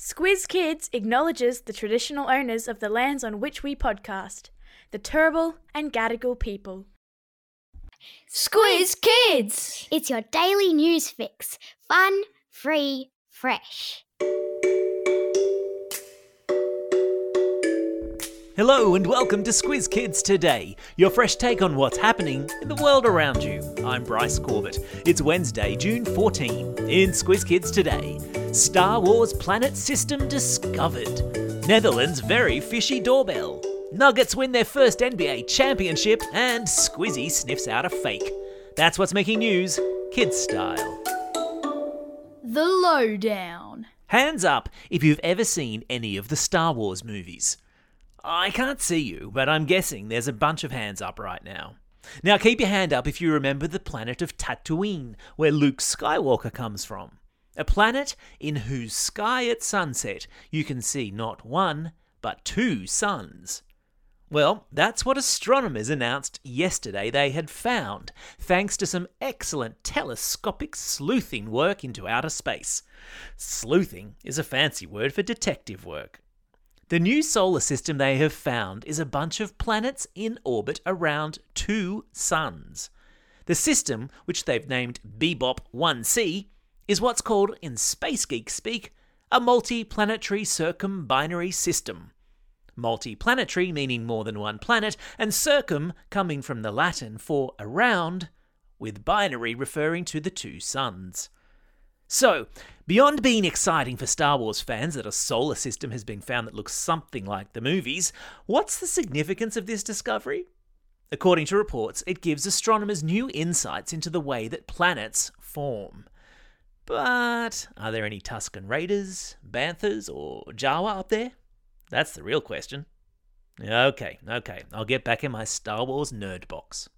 Squiz Kids acknowledges the traditional owners of the lands on which we podcast, the Turrbal and Gadigal people. Squiz Kids! It's your daily news fix. Fun, free, fresh. Hello and welcome to Squiz Kids Today, your fresh take on what's happening in the world around you. I'm Bryce Corbett. It's Wednesday, June 14. In Squiz Kids Today, Star Wars planet system discovered. Netherlands very fishy doorbell. Nuggets win their first NBA championship, and Squizzy sniffs out a fake. That's what's making news, kids style. The Lowdown. Hands up if you've ever seen any of the Star Wars movies. I can't see you, but I'm guessing there's a bunch of hands up right now. Now keep your hand up if you remember the planet of Tatooine, where Luke Skywalker comes from. A planet in whose sky at sunset you can see not one, but two suns. Well, that's what astronomers announced yesterday they had found, thanks to some excellent telescopic sleuthing work into outer space. Sleuthing is a fancy word for detective work. The new solar system they have found is a bunch of planets in orbit around two suns. The system, which they've named Bebop 1c, is what's called, in space geek speak, a multi-planetary circumbinary system. Multi-planetary meaning more than one planet, and circum coming from the Latin for around, with binary referring to the two suns. So, beyond being exciting for Star Wars fans that a solar system has been found that looks something like the movies, what's the significance of this discovery? According to reports, it gives astronomers new insights into the way that planets form. But are there any Tusken Raiders, Banthas, or Jawa up there? That's the real question. Okay, okay, I'll get back in my Star Wars nerd box.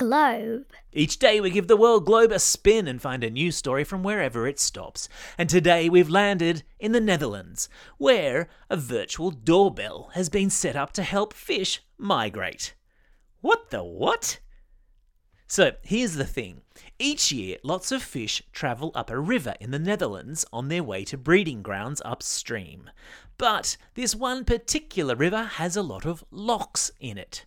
Globe. Each day we give the world globe a spin and find a new story from wherever it stops. And today we've landed in the Netherlands, where a virtual doorbell has been set up to help fish migrate. What the what? So here's the thing. Each year, lots of fish travel up a river in the Netherlands on their way to breeding grounds upstream. But this one particular river has a lot of locks in it.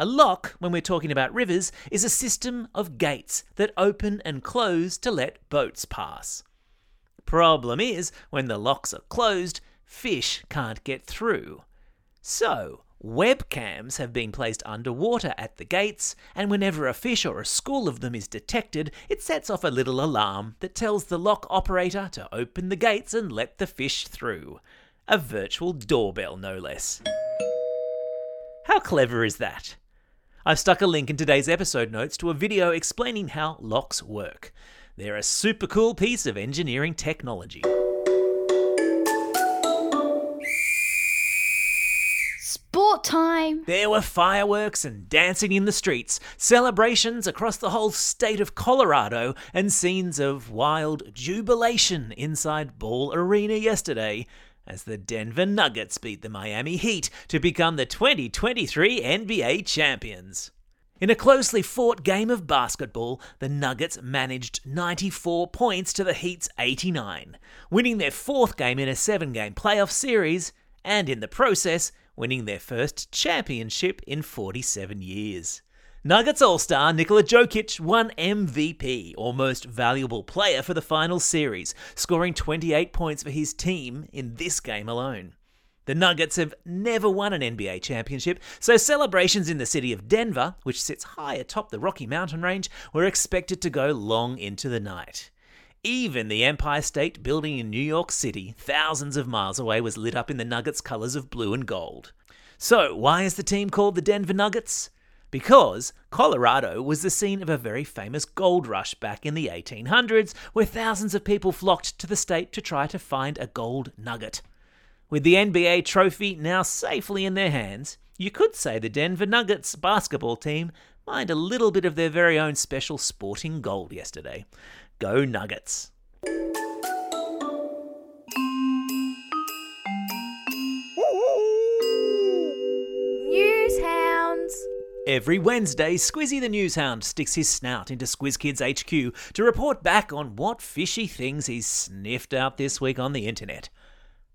A lock, when we're talking about rivers, is a system of gates that open and close to let boats pass. Problem is, when the locks are closed, fish can't get through. So, webcams have been placed underwater at the gates, and whenever a fish or a school of them is detected, it sets off a little alarm that tells the lock operator to open the gates and let the fish through. A virtual doorbell, no less. How clever is that? I've stuck a link in today's episode notes to a video explaining how locks work. They're a super cool piece of engineering technology. Sport time. There were fireworks and dancing in the streets, celebrations across the whole state of Colorado, and scenes of wild jubilation inside Ball Arena yesterday as the Denver Nuggets beat the Miami Heat to become the 2023 NBA champions. In a closely fought game of basketball, the Nuggets managed 94 points to the Heat's 89, winning their fourth game in a seven game playoff series, and in the process, winning their first championship in 47 years. Nuggets All Star Nikola Jokic won MVP, or Most Valuable Player, for the final series, scoring 28 points for his team in this game alone. The Nuggets have never won an NBA championship, so celebrations in the city of Denver, which sits high atop the Rocky Mountain Range, were expected to go long into the night. Even the Empire State Building in New York City, thousands of miles away, was lit up in the Nuggets' colours of blue and gold. So, why is the team called the Denver Nuggets? Because Colorado was the scene of a very famous gold rush back in the 1800s, where thousands of people flocked to the state to try to find a gold nugget. With the NBA trophy now safely in their hands, you could say the Denver Nuggets basketball team mined a little bit of their very own special sporting gold yesterday. Go Nuggets! Every Wednesday, Squizzy the Newshound sticks his snout into Squiz Kids HQ to report back on what fishy things he's sniffed out this week on the internet.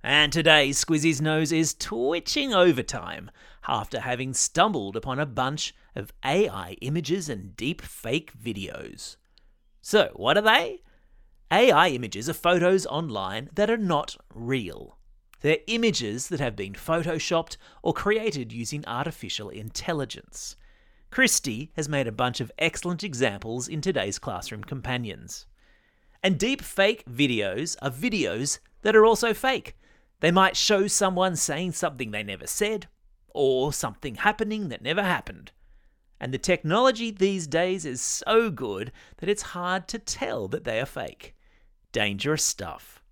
And today, Squizzy's nose is twitching overtime after having stumbled upon a bunch of AI images and deep fake videos. So, what are they? AI images are photos online that are not real. They're images that have been photoshopped or created using artificial intelligence. Christy has made a bunch of excellent examples in today's classroom companions. And deep fake videos are videos that are also fake. They might show someone saying something they never said, or something happening that never happened. And the technology these days is so good that it's hard to tell that they are fake. Dangerous stuff.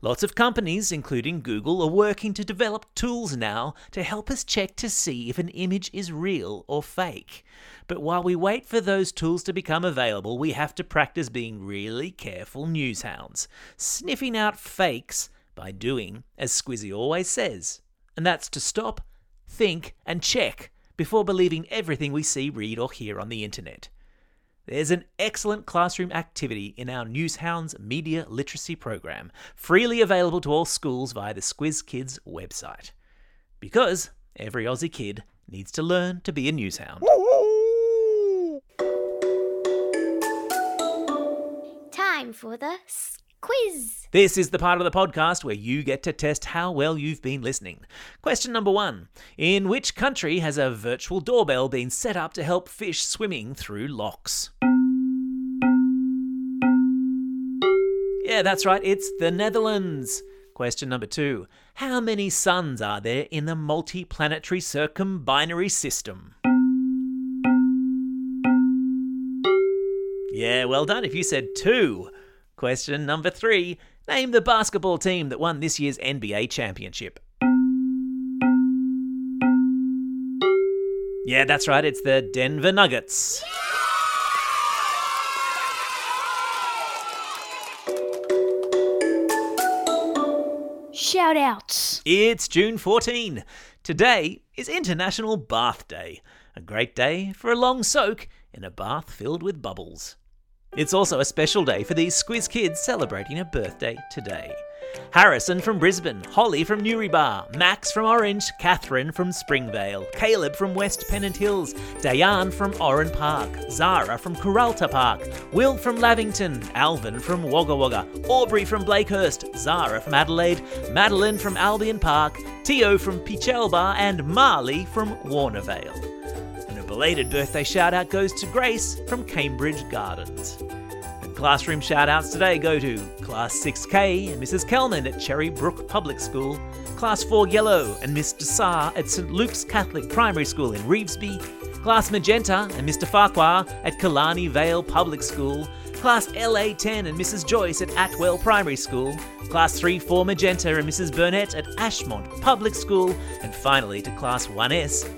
Lots of companies, including Google, are working to develop tools now to help us check to see if an image is real or fake. But while we wait for those tools to become available, we have to practice being really careful news hounds, sniffing out fakes by doing as Squizzy always says, and that's to stop, think, and check before believing everything we see, read, or hear on the internet. There's an excellent classroom activity in our Newshounds Media Literacy Program, freely available to all schools via the Squiz Kids website. Because every Aussie kid needs to learn to be a newshound. Time for the s- quiz. This is the part of the podcast where you get to test how well you've been listening. Question number one In which country has a virtual doorbell been set up to help fish swimming through locks? Yeah, that's right, it's the Netherlands. Question number two How many suns are there in the multi-planetary circumbinary system? Yeah, well done if you said two. Question number three Name the basketball team that won this year's NBA championship. Yeah, that's right, it's the Denver Nuggets. Shout outs. It's June 14. Today is International Bath Day, a great day for a long soak in a bath filled with bubbles. It's also a special day for these Squiz kids celebrating a birthday today. Harrison from Brisbane, Holly from Newrybar, Max from Orange, Catherine from Springvale, Caleb from West Pennant Hills, Diane from Oran Park, Zara from Kurralta Park, Will from Lavington, Alvin from Wagga Wagga, Aubrey from Blakehurst, Zara from Adelaide, Madeline from Albion Park, Tio from Pichelbar, and Marley from Warnervale. Belated birthday shout out goes to Grace from Cambridge Gardens. And classroom shout outs today go to Class 6K and Mrs. Kelman at Cherrybrook Public School, Class 4 Yellow and Mr. Saar at St. Luke's Catholic Primary School in Revesby, Class Magenta and Mr. Farquhar at Killarney Vale Public School, Class LA10 and Mrs. Joyce at Atwell Primary School, Class 3 4 Magenta and Mrs. Burnett at Ashmont Public School, and finally to Class 1S